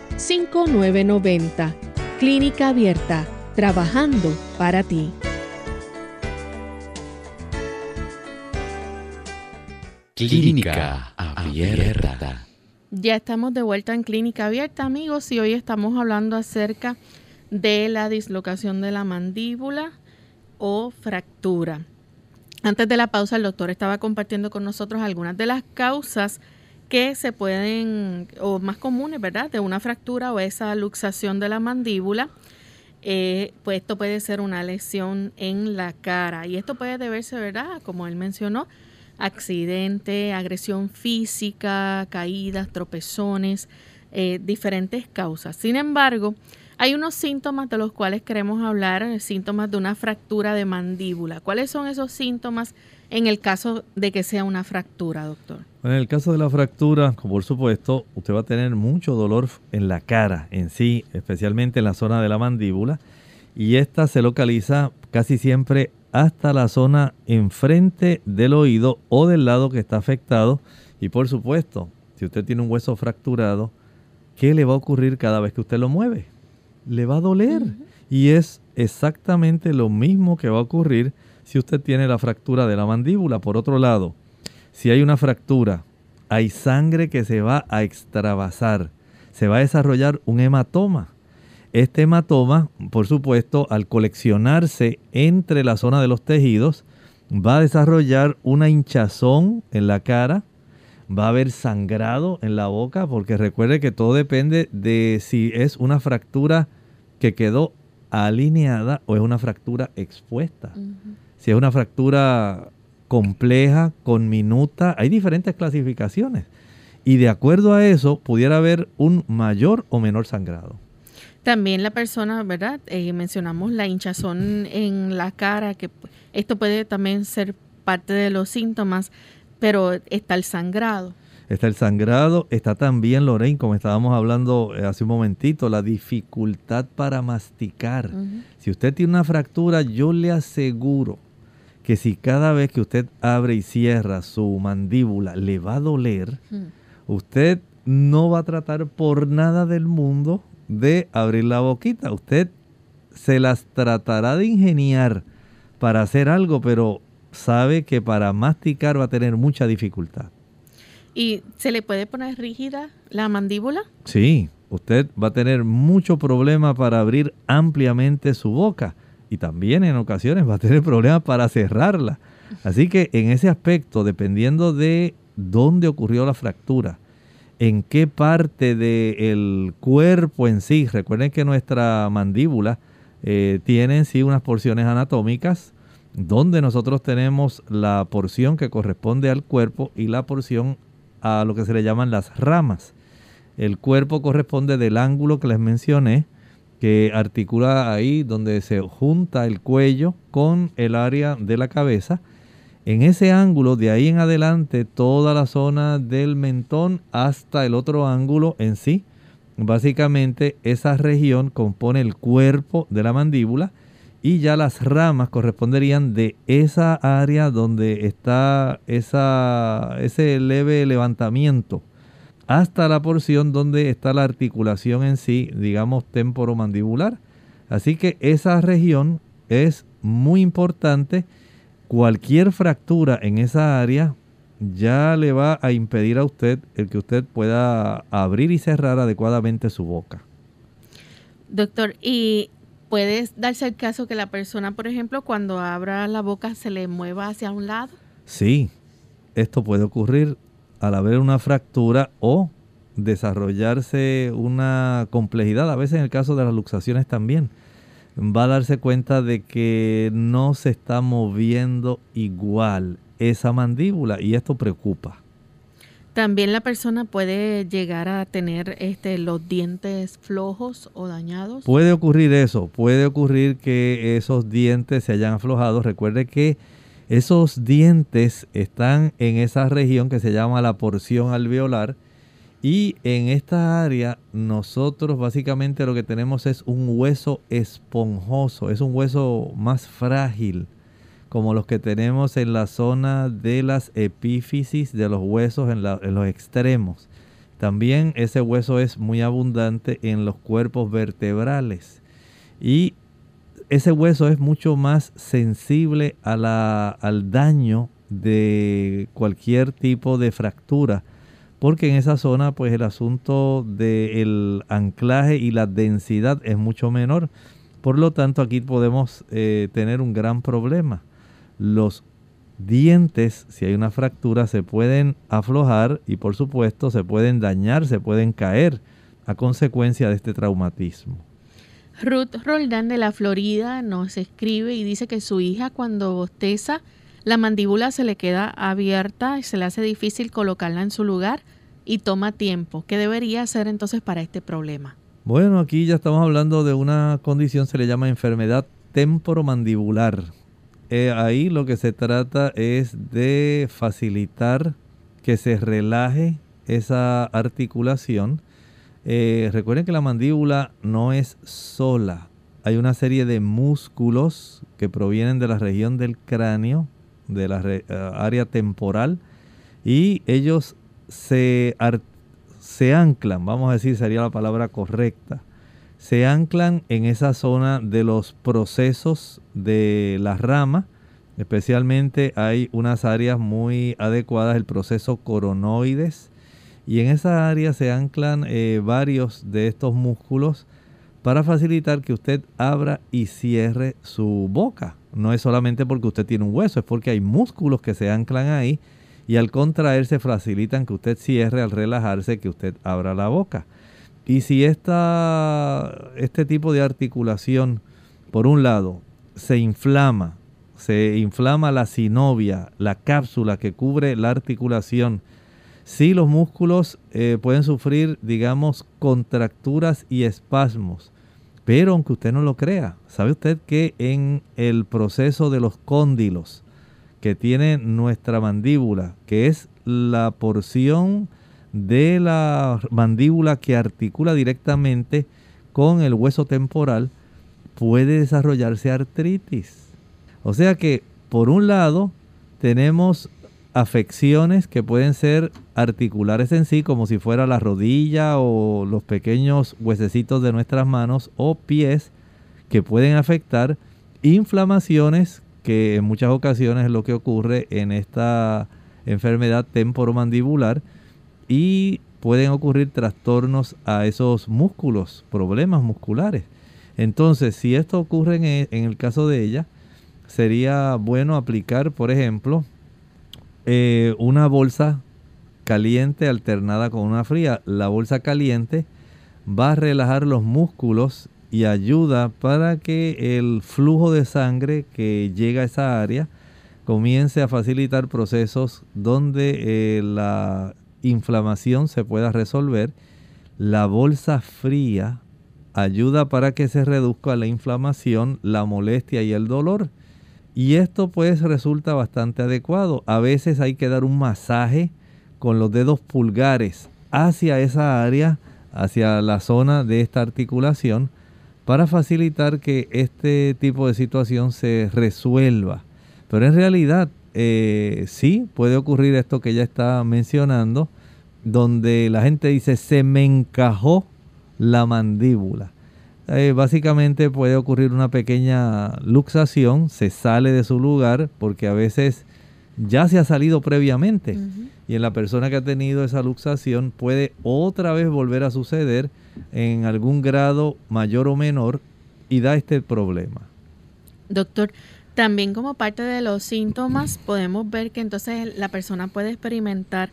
787-282-5990. Clínica Abierta, trabajando para ti. Clínica Abierta. Ya estamos de vuelta en Clínica Abierta, amigos, y hoy estamos hablando acerca de la dislocación de la mandíbula o fractura. Antes de la pausa, el doctor estaba compartiendo con nosotros algunas de las causas que se pueden, o más comunes, ¿verdad?, de una fractura o esa luxación de la mandíbula. Eh, pues esto puede ser una lesión en la cara y esto puede deberse, ¿verdad?, como él mencionó, accidente, agresión física, caídas, tropezones, eh, diferentes causas. Sin embargo, hay unos síntomas de los cuales queremos hablar, eh, síntomas de una fractura de mandíbula. ¿Cuáles son esos síntomas en el caso de que sea una fractura, doctor? En el caso de la fractura, por supuesto, usted va a tener mucho dolor en la cara en sí, especialmente en la zona de la mandíbula, y esta se localiza casi siempre hasta la zona enfrente del oído o del lado que está afectado. Y por supuesto, si usted tiene un hueso fracturado, ¿qué le va a ocurrir cada vez que usted lo mueve? Le va a doler. Y es exactamente lo mismo que va a ocurrir si usted tiene la fractura de la mandíbula. Por otro lado, si hay una fractura, hay sangre que se va a extravasar. Se va a desarrollar un hematoma. Este hematoma, por supuesto, al coleccionarse entre la zona de los tejidos, va a desarrollar una hinchazón en la cara, va a haber sangrado en la boca, porque recuerde que todo depende de si es una fractura que quedó alineada o es una fractura expuesta. Si es una fractura compleja, con minuta, hay diferentes clasificaciones. Y de acuerdo a eso, pudiera haber un mayor o menor sangrado. También la persona, ¿verdad? Eh, mencionamos la hinchazón en la cara, que esto puede también ser parte de los síntomas, pero está el sangrado. Está el sangrado, está también, Lorraine, como estábamos hablando eh, hace un momentito, la dificultad para masticar. Si usted tiene una fractura, yo le aseguro que si cada vez que usted abre y cierra su mandíbula le va a doler, usted no va a tratar por nada del mundo de abrir la boquita. Usted se las tratará de ingeniar para hacer algo, pero sabe que para masticar va a tener mucha dificultad. ¿Y se le puede poner rígida la mandíbula? Sí, usted va a tener mucho problema para abrir ampliamente su boca y también en ocasiones va a tener problemas para cerrarla. Así que en ese aspecto, dependiendo de dónde ocurrió la fractura, en qué parte del cuerpo en sí. Recuerden que nuestra mandíbula eh, tiene en sí unas porciones anatómicas donde nosotros tenemos la porción que corresponde al cuerpo y la porción a lo que se le llaman las ramas. El cuerpo corresponde del ángulo que les mencioné, que articula ahí donde se junta el cuello con el área de la cabeza. En ese ángulo, de ahí en adelante, toda la zona del mentón hasta el otro ángulo en sí, básicamente esa región compone el cuerpo de la mandíbula y ya las ramas corresponderían de esa área donde está esa, ese leve levantamiento hasta la porción donde está la articulación en sí, digamos temporomandibular. Así que esa región es muy importante. Cualquier fractura en esa área ya le va a impedir a usted el que usted pueda abrir y cerrar adecuadamente su boca. Doctor, ¿y puede darse el caso que la persona, por ejemplo, cuando abra la boca se le mueva hacia un lado? Sí, esto puede ocurrir al haber una fractura o desarrollarse una complejidad, a veces en el caso de las luxaciones también. Va a darse cuenta de que no se está moviendo igual esa mandíbula y esto preocupa. También la persona puede llegar a tener este, los dientes flojos o dañados. Puede ocurrir eso, puede ocurrir que esos dientes se hayan aflojado. Recuerde que esos dientes están en esa región que se llama la porción alveolar y en esta área nosotros básicamente lo que tenemos es un hueso esponjoso, es un hueso más frágil como los que tenemos en la zona de las epífisis de los huesos en, los extremos. También ese hueso es muy abundante en los cuerpos vertebrales. Y ese hueso es mucho más sensible al daño de cualquier tipo de fractura. Porque en esa zona, pues el asunto del anclaje y la densidad es mucho menor. Por lo tanto, aquí podemos eh, tener un gran problema los dientes, si hay una fractura, se pueden aflojar y por supuesto se pueden dañar, se pueden caer a consecuencia de este traumatismo. Ruth Roldán de la Florida nos escribe y dice que su hija cuando bosteza, la mandíbula se le queda abierta y se le hace difícil colocarla en su lugar y toma tiempo. ¿Qué debería hacer entonces para este problema? Bueno, aquí ya estamos hablando de una condición, se le llama enfermedad temporomandibular eh, ahí lo que se trata es de facilitar que se relaje esa articulación. Eh, recuerden que la mandíbula no es sola. Hay una serie de músculos que provienen de la región del cráneo, de la eh, área temporal, y ellos se, se anclan, vamos a decir, sería la palabra correcta, se anclan en esa zona de los procesos de la rama. Especialmente hay unas áreas muy adecuadas, el proceso coronoides. Y en esa área se anclan eh, varios de estos músculos para facilitar que usted abra y cierre su boca. No es solamente porque usted tiene un hueso, es porque hay músculos que se anclan ahí y al contraerse facilitan que usted cierre, al relajarse, que usted abra la boca. Y si esta, este tipo de articulación, por un lado, se inflama, se inflama la sinovia, la cápsula que cubre la articulación, si los músculos eh, pueden sufrir, digamos, contracturas y espasmos. Pero aunque usted no lo crea, ¿sabe usted que en el proceso de los cóndilos que tiene nuestra mandíbula, que es la porción de la mandíbula que articula directamente con el hueso temporal, puede desarrollarse artritis. O sea que, por un lado, tenemos afecciones que pueden ser articulares en sí, como si fuera la rodilla o los pequeños huesecitos de nuestras manos o pies, que pueden afectar inflamaciones, que en muchas ocasiones es lo que ocurre en esta enfermedad temporomandibular, y pueden ocurrir trastornos a esos músculos, problemas musculares. Entonces, si esto ocurre en e, el, caso de ella, sería bueno aplicar, por ejemplo, eh, una bolsa caliente alternada con una fría. La bolsa caliente va a relajar los músculos y ayuda para que el flujo de sangre que llega a esa área comience a facilitar procesos donde eh, la inflamación se pueda resolver. La bolsa fría ayuda para que se reduzca la inflamación, la molestia y el dolor. Y esto pues resulta bastante adecuado. A veces hay que dar un masaje con los dedos pulgares hacia esa área, hacia la zona de esta articulación, para facilitar que este tipo de situación se resuelva. Pero en realidad eh, sí puede ocurrir esto que ella está mencionando, donde la gente dice se me encajó la mandíbula. Eh, básicamente puede ocurrir una pequeña luxación, se sale de su lugar porque a veces ya se ha salido previamente y en la persona que ha tenido esa luxación puede otra vez volver a suceder en algún grado mayor o menor y da este problema. Doctor, también como parte de los síntomas podemos ver que entonces la persona puede experimentar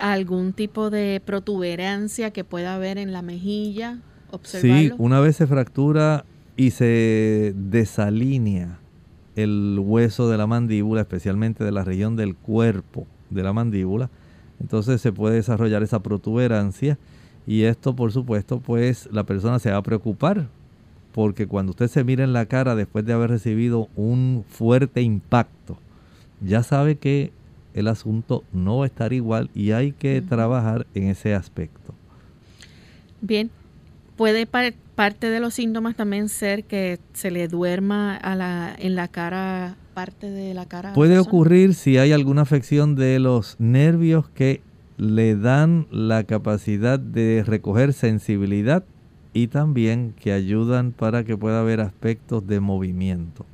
algún tipo de protuberancia que pueda haber en la mejilla. Sí, una vez se fractura y se desalinea el hueso de la mandíbula, especialmente de la región del cuerpo de la mandíbula, entonces se puede desarrollar esa protuberancia y esto por supuesto pues la persona se va a preocupar porque cuando usted se mira en la cara después de haber recibido un fuerte impacto, ya sabe que el asunto no va a estar igual y hay que trabajar en ese aspecto. Bien, puede parte de los síntomas también ser que se le duerma a la, en la cara, parte de la cara. Puede ocurrir si hay alguna afección de los nervios que le dan la capacidad de recoger sensibilidad y también que ayudan para que pueda haber aspectos de movimiento.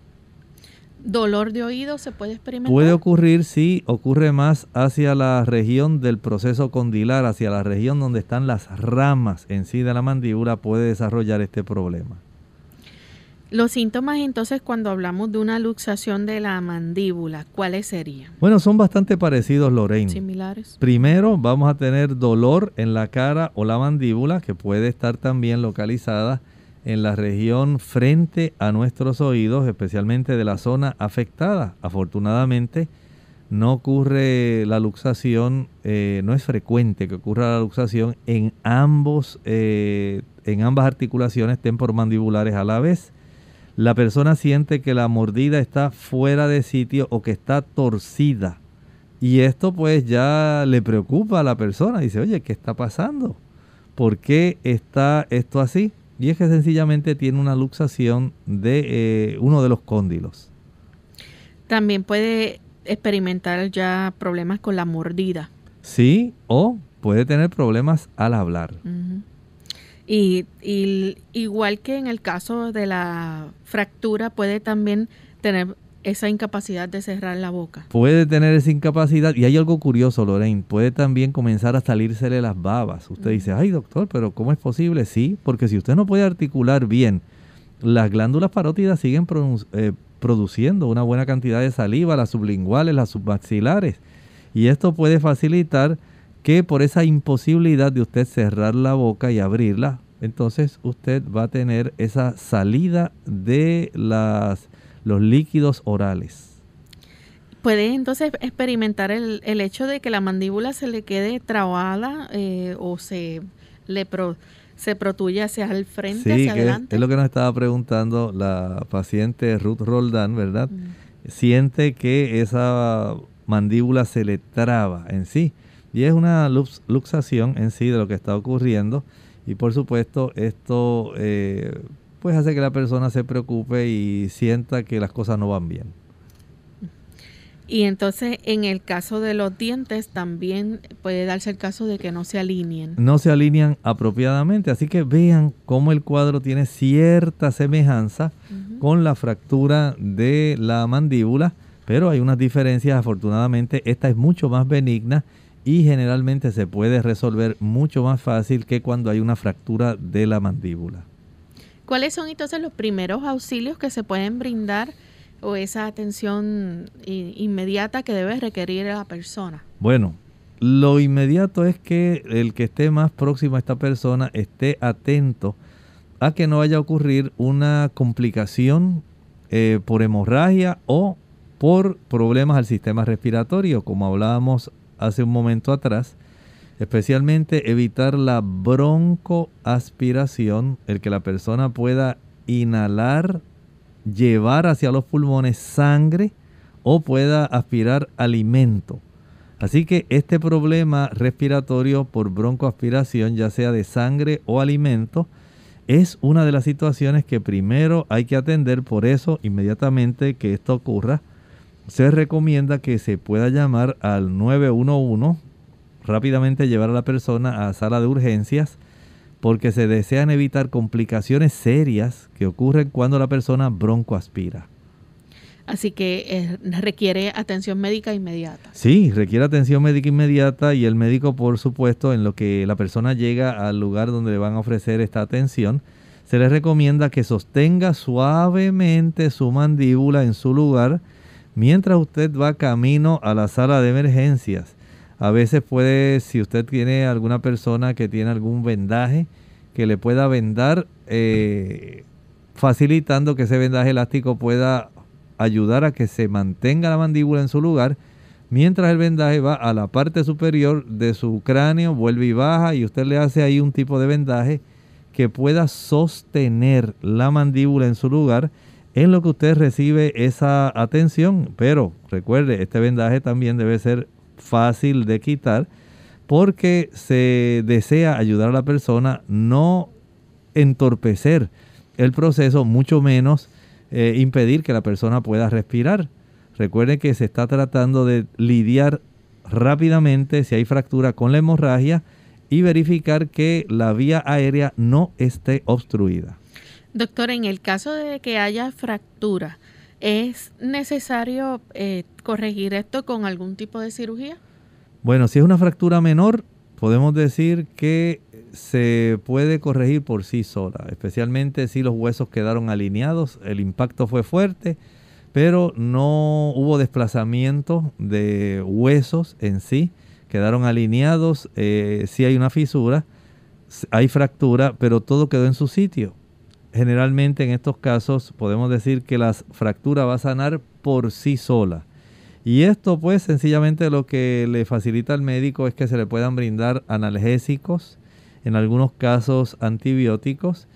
¿Dolor de oído se puede experimentar? Puede ocurrir, sí, ocurre más hacia la región del proceso condilar, hacia la región donde están las ramas en sí de la mandíbula, puede desarrollar este problema. Los síntomas entonces cuando hablamos de una luxación de la mandíbula, ¿cuáles serían? Bueno, son bastante parecidos, Lorraine. Similares. Primero vamos a tener dolor en la cara o la mandíbula, que puede estar también localizada en la región frente a nuestros oídos, especialmente de la zona afectada. Afortunadamente, no ocurre la luxación, eh, no es frecuente que ocurra la luxación en, ambos, eh, en ambas articulaciones temporomandibulares a la vez. La persona siente que la mordida está fuera de sitio o que está torcida. Y esto pues ya le preocupa a la persona. Dice, oye, ¿qué está pasando? ¿Por qué está esto así? Y es que sencillamente tiene una luxación de eh, uno de los cóndilos. También puede experimentar ya problemas con la mordida. Sí, o puede tener problemas al hablar. y, igual que en el caso de la fractura, puede también tener esa incapacidad de cerrar la boca. Puede tener esa incapacidad y hay algo curioso, Lorraine, puede también comenzar a salírsele las babas. Usted dice, ay doctor, pero ¿cómo es posible? Sí, porque si usted no puede articular bien, las glándulas parótidas siguen eh, produciendo una buena cantidad de saliva, las sublinguales, las submaxilares, y esto puede facilitar que por esa imposibilidad de usted cerrar la boca y abrirla, entonces usted va a tener esa salida de las los líquidos orales. Puede entonces experimentar el, el hecho de que la mandíbula se le quede trabada eh, o se le se protuya hacia el frente, hacia adelante. Es lo que nos estaba preguntando la paciente Ruth Roldán, ¿verdad? Mm. Siente que esa mandíbula se le traba en sí. Y es una luxación en sí de lo que está ocurriendo. Y por supuesto, esto eh, pues hace que la persona se preocupe y sienta que las cosas no van bien. Y entonces en el caso de los dientes también puede darse el caso de que no se alineen. No se alinean apropiadamente, así que vean cómo el cuadro tiene cierta semejanza con la fractura de la mandíbula, pero hay unas diferencias, afortunadamente esta es mucho más benigna y generalmente se puede resolver mucho más fácil que cuando hay una fractura de la mandíbula. ¿Cuáles son entonces los primeros auxilios que se pueden brindar o esa atención inmediata que debe requerir la persona? Bueno, lo inmediato es que el que esté más próximo a esta persona esté atento a que no vaya a ocurrir una complicación eh, por hemorragia o por problemas al sistema respiratorio, como hablábamos hace un momento atrás especialmente evitar la broncoaspiración, el que la persona pueda inhalar, llevar hacia los pulmones sangre o pueda aspirar alimento. Así que este problema respiratorio por broncoaspiración, ya sea de sangre o alimento, es una de las situaciones que primero hay que atender. Por eso, inmediatamente que esto ocurra, se recomienda que se pueda llamar al 911 rápidamente llevar a la persona a sala de urgencias porque se desean evitar complicaciones serias que ocurren cuando la persona broncoaspira. Así que eh, requiere atención médica inmediata. Sí, requiere atención médica inmediata y el médico, por supuesto, en lo que la persona llega al lugar donde le van a ofrecer esta atención, se le recomienda que sostenga suavemente su mandíbula en su lugar mientras usted va camino a la sala de emergencias. A veces puede, si usted tiene alguna persona que tiene algún vendaje, que le pueda vendar, eh, facilitando que ese vendaje elástico pueda ayudar a que se mantenga la mandíbula en su lugar, mientras el vendaje va a la parte superior de su cráneo, vuelve y baja, y usted le hace ahí un tipo de vendaje que pueda sostener la mandíbula en su lugar en lo que usted recibe esa atención. Pero recuerde, este vendaje también debe ser fácil de quitar porque se desea ayudar a la persona, no entorpecer el proceso, mucho menos eh, impedir que la persona pueda respirar. Recuerde que se está tratando de lidiar rápidamente si hay fractura con la hemorragia y verificar que la vía aérea no esté obstruida. Doctor, en el caso de que haya fractura, ¿es necesario eh, corregir esto con algún tipo de cirugía? Bueno, si es una fractura menor, podemos decir que se puede corregir por sí sola, especialmente si los huesos quedaron alineados, el impacto fue fuerte, pero no hubo desplazamiento de huesos en sí, quedaron alineados, eh, si hay una fisura, hay fractura, pero todo quedó en su sitio generalmente en estos casos podemos decir que la fractura va a sanar por sí sola. Y esto pues sencillamente lo que le facilita al médico es que se le puedan brindar analgésicos, en algunos casos antibióticos,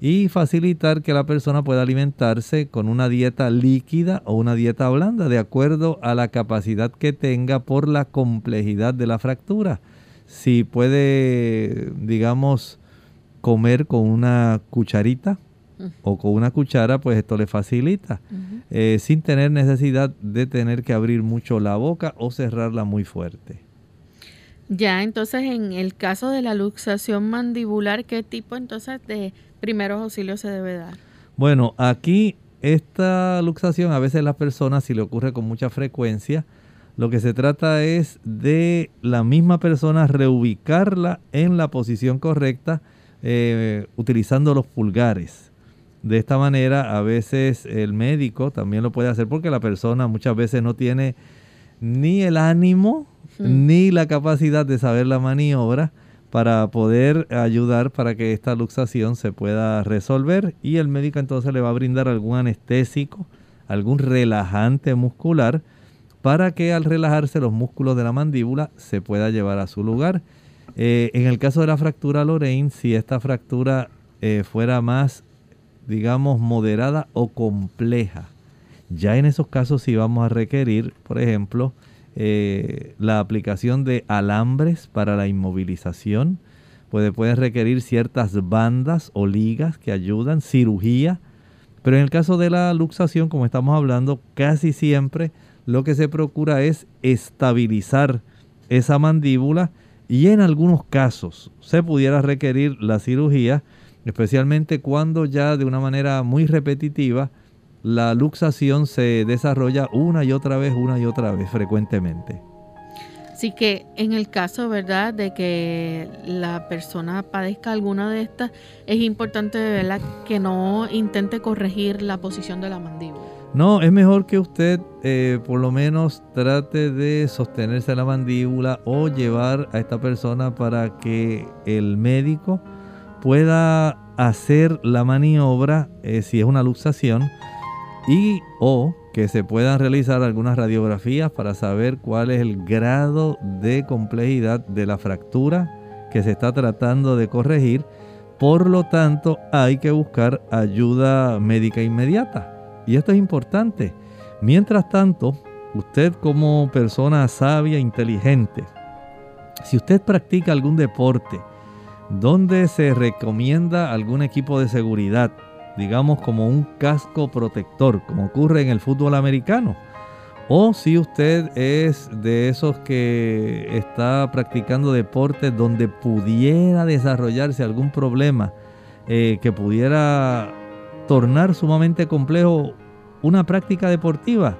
y facilitar que la persona pueda alimentarse con una dieta líquida o una dieta blanda de acuerdo a la capacidad que tenga por la complejidad de la fractura. Si puede, digamos, comer con una cucharita o con una cuchara, pues esto le facilita, eh, sin tener necesidad de tener que abrir mucho la boca o cerrarla muy fuerte. Ya, entonces en el caso de la luxación mandibular, ¿qué tipo entonces de primeros auxilios se debe dar? Bueno, aquí esta luxación a veces las personas, si le ocurre con mucha frecuencia, lo que se trata es de la misma persona reubicarla en la posición correcta eh, utilizando los pulgares. De esta manera, a veces el médico también lo puede hacer porque la persona muchas veces no tiene ni el ánimo ni la capacidad de saber la maniobra para poder ayudar para que esta luxación se pueda resolver y el médico entonces le va a brindar algún anestésico, algún relajante muscular para que al relajarse los músculos de la mandíbula se pueda llevar a su lugar. Eh, en el caso de la fractura Lorraine, si esta fractura eh, fuera más digamos, moderada o compleja. Ya en esos casos sí vamos a requerir, por ejemplo, eh, la aplicación de alambres para la inmovilización. Puede, pueden requerir ciertas bandas o ligas que ayudan, cirugía. Pero en el caso de la luxación, como estamos hablando, casi siempre lo que se procura es estabilizar esa mandíbula y en algunos casos se pudiera requerir la cirugía especialmente cuando ya de una manera muy repetitiva la luxación se desarrolla una y otra vez, una y otra vez frecuentemente. Así que en el caso, ¿verdad?, de que la persona padezca alguna de estas, es importante, ¿verdad?, que no intente corregir la posición de la mandíbula. No, es mejor que usted eh, por lo menos trate de sostenerse la mandíbula o llevar a esta persona para que el médico pueda hacer la maniobra eh, si es una luxación y o que se puedan realizar algunas radiografías para saber cuál es el grado de complejidad de la fractura que se está tratando de corregir. Por lo tanto, hay que buscar ayuda médica inmediata. Y esto es importante. Mientras tanto, usted como persona sabia, inteligente, si usted practica algún deporte, donde se recomienda algún equipo de seguridad, digamos como un casco protector, como ocurre en el fútbol americano, O si usted es de esos que está practicando deportes donde pudiera desarrollarse algún problema eh, que pudiera tornar sumamente complejo una práctica deportiva,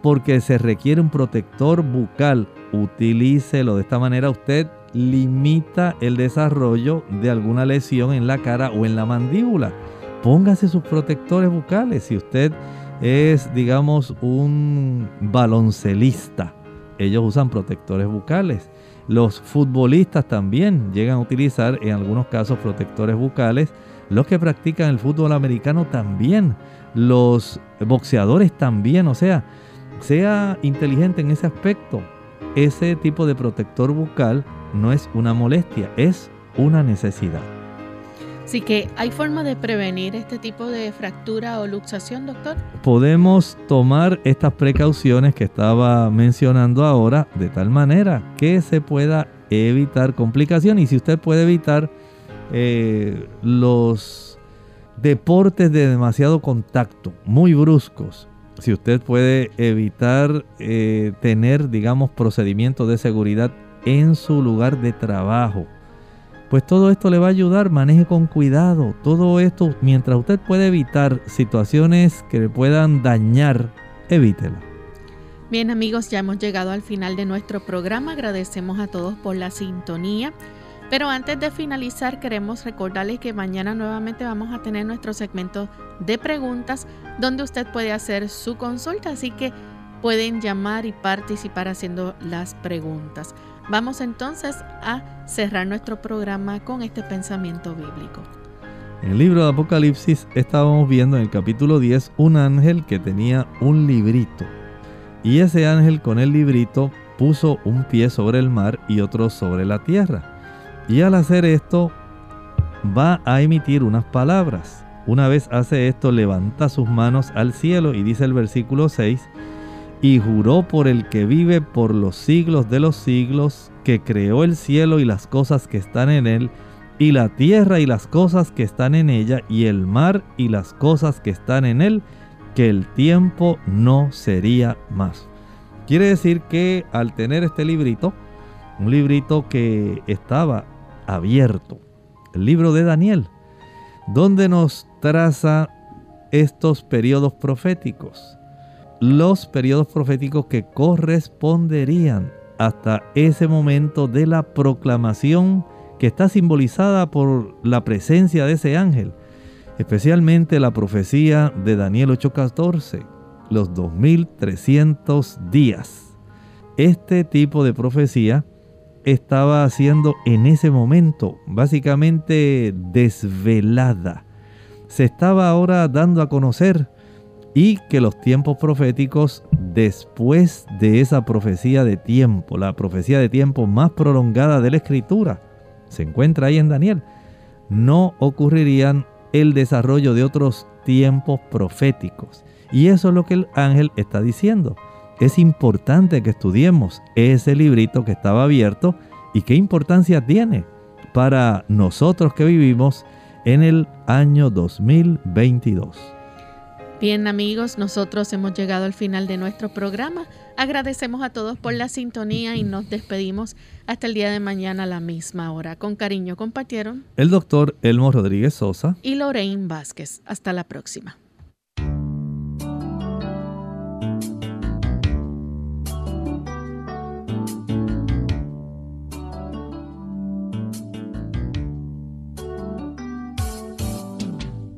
porque se requiere un protector bucal, utilícelo. De esta manera usted limita el desarrollo de alguna lesión en la cara o en la mandíbula. Póngase sus protectores bucales. Si usted es, digamos, un baloncelista. Ellos usan protectores bucales. Los futbolistas también llegan a utilizar en algunos casos protectores bucales. Los que practican el fútbol americano también. Los boxeadores también. O sea, sea inteligente en ese aspecto. Ese tipo de protector bucal no es una molestia, es una necesidad. Así que, ¿hay forma de prevenir este tipo de fractura o luxación, doctor? Podemos tomar estas precauciones que estaba mencionando ahora de tal manera que se pueda evitar complicaciones. Y si usted puede evitar eh, los deportes de demasiado contacto, muy bruscos, si usted puede evitar eh, tener, digamos, procedimientos de seguridad en su lugar de trabajo, pues todo esto le va a ayudar, maneje con cuidado. Todo esto, mientras usted puede evitar situaciones que le puedan dañar, evítela. Bien amigos, ya hemos llegado al final de nuestro programa. Agradecemos a todos por la sintonía. Pero antes de finalizar, queremos recordarles que mañana nuevamente vamos a tener nuestro segmento de preguntas donde usted puede hacer su consulta, así que pueden llamar y participar haciendo las preguntas. Vamos entonces a cerrar nuestro programa con este pensamiento bíblico. En el libro de Apocalipsis estábamos viendo en el capítulo 10 un ángel que tenía un librito. Y ese ángel con el librito puso un pie sobre el mar y otro sobre la tierra. Y al hacer esto va a emitir unas palabras. Una vez hace esto, levanta sus manos al cielo y dice el versículo 6, y juró por el que vive por los siglos de los siglos, que creó el cielo y las cosas que están en él, y la tierra y las cosas que están en ella, y el mar y las cosas que están en él, que el tiempo no sería más. Quiere decir que al tener este librito, un librito que estaba abierto, el libro de Daniel, donde nos traza estos periodos proféticos los periodos proféticos que corresponderían hasta ese momento de la proclamación que está simbolizada por la presencia de ese ángel, especialmente la profecía de Daniel 8:14, los 2300 días. Este tipo de profecía estaba haciendo en ese momento básicamente desvelada. Se estaba ahora dando a conocer y que los tiempos proféticos después de esa profecía de tiempo, la profecía de tiempo más prolongada de la escritura, se encuentra ahí en Daniel, no ocurrirían el desarrollo de otros tiempos proféticos. Y eso es lo que el ángel está diciendo. Es importante que estudiemos ese librito que estaba abierto y qué importancia tiene para nosotros que vivimos en el año 2022. Bien amigos, nosotros hemos llegado al final de nuestro programa. Agradecemos a todos por la sintonía y nos despedimos hasta el día de mañana a la misma hora. Con cariño compartieron el doctor Elmo Rodríguez Sosa y Lorraine Vázquez. Hasta la próxima.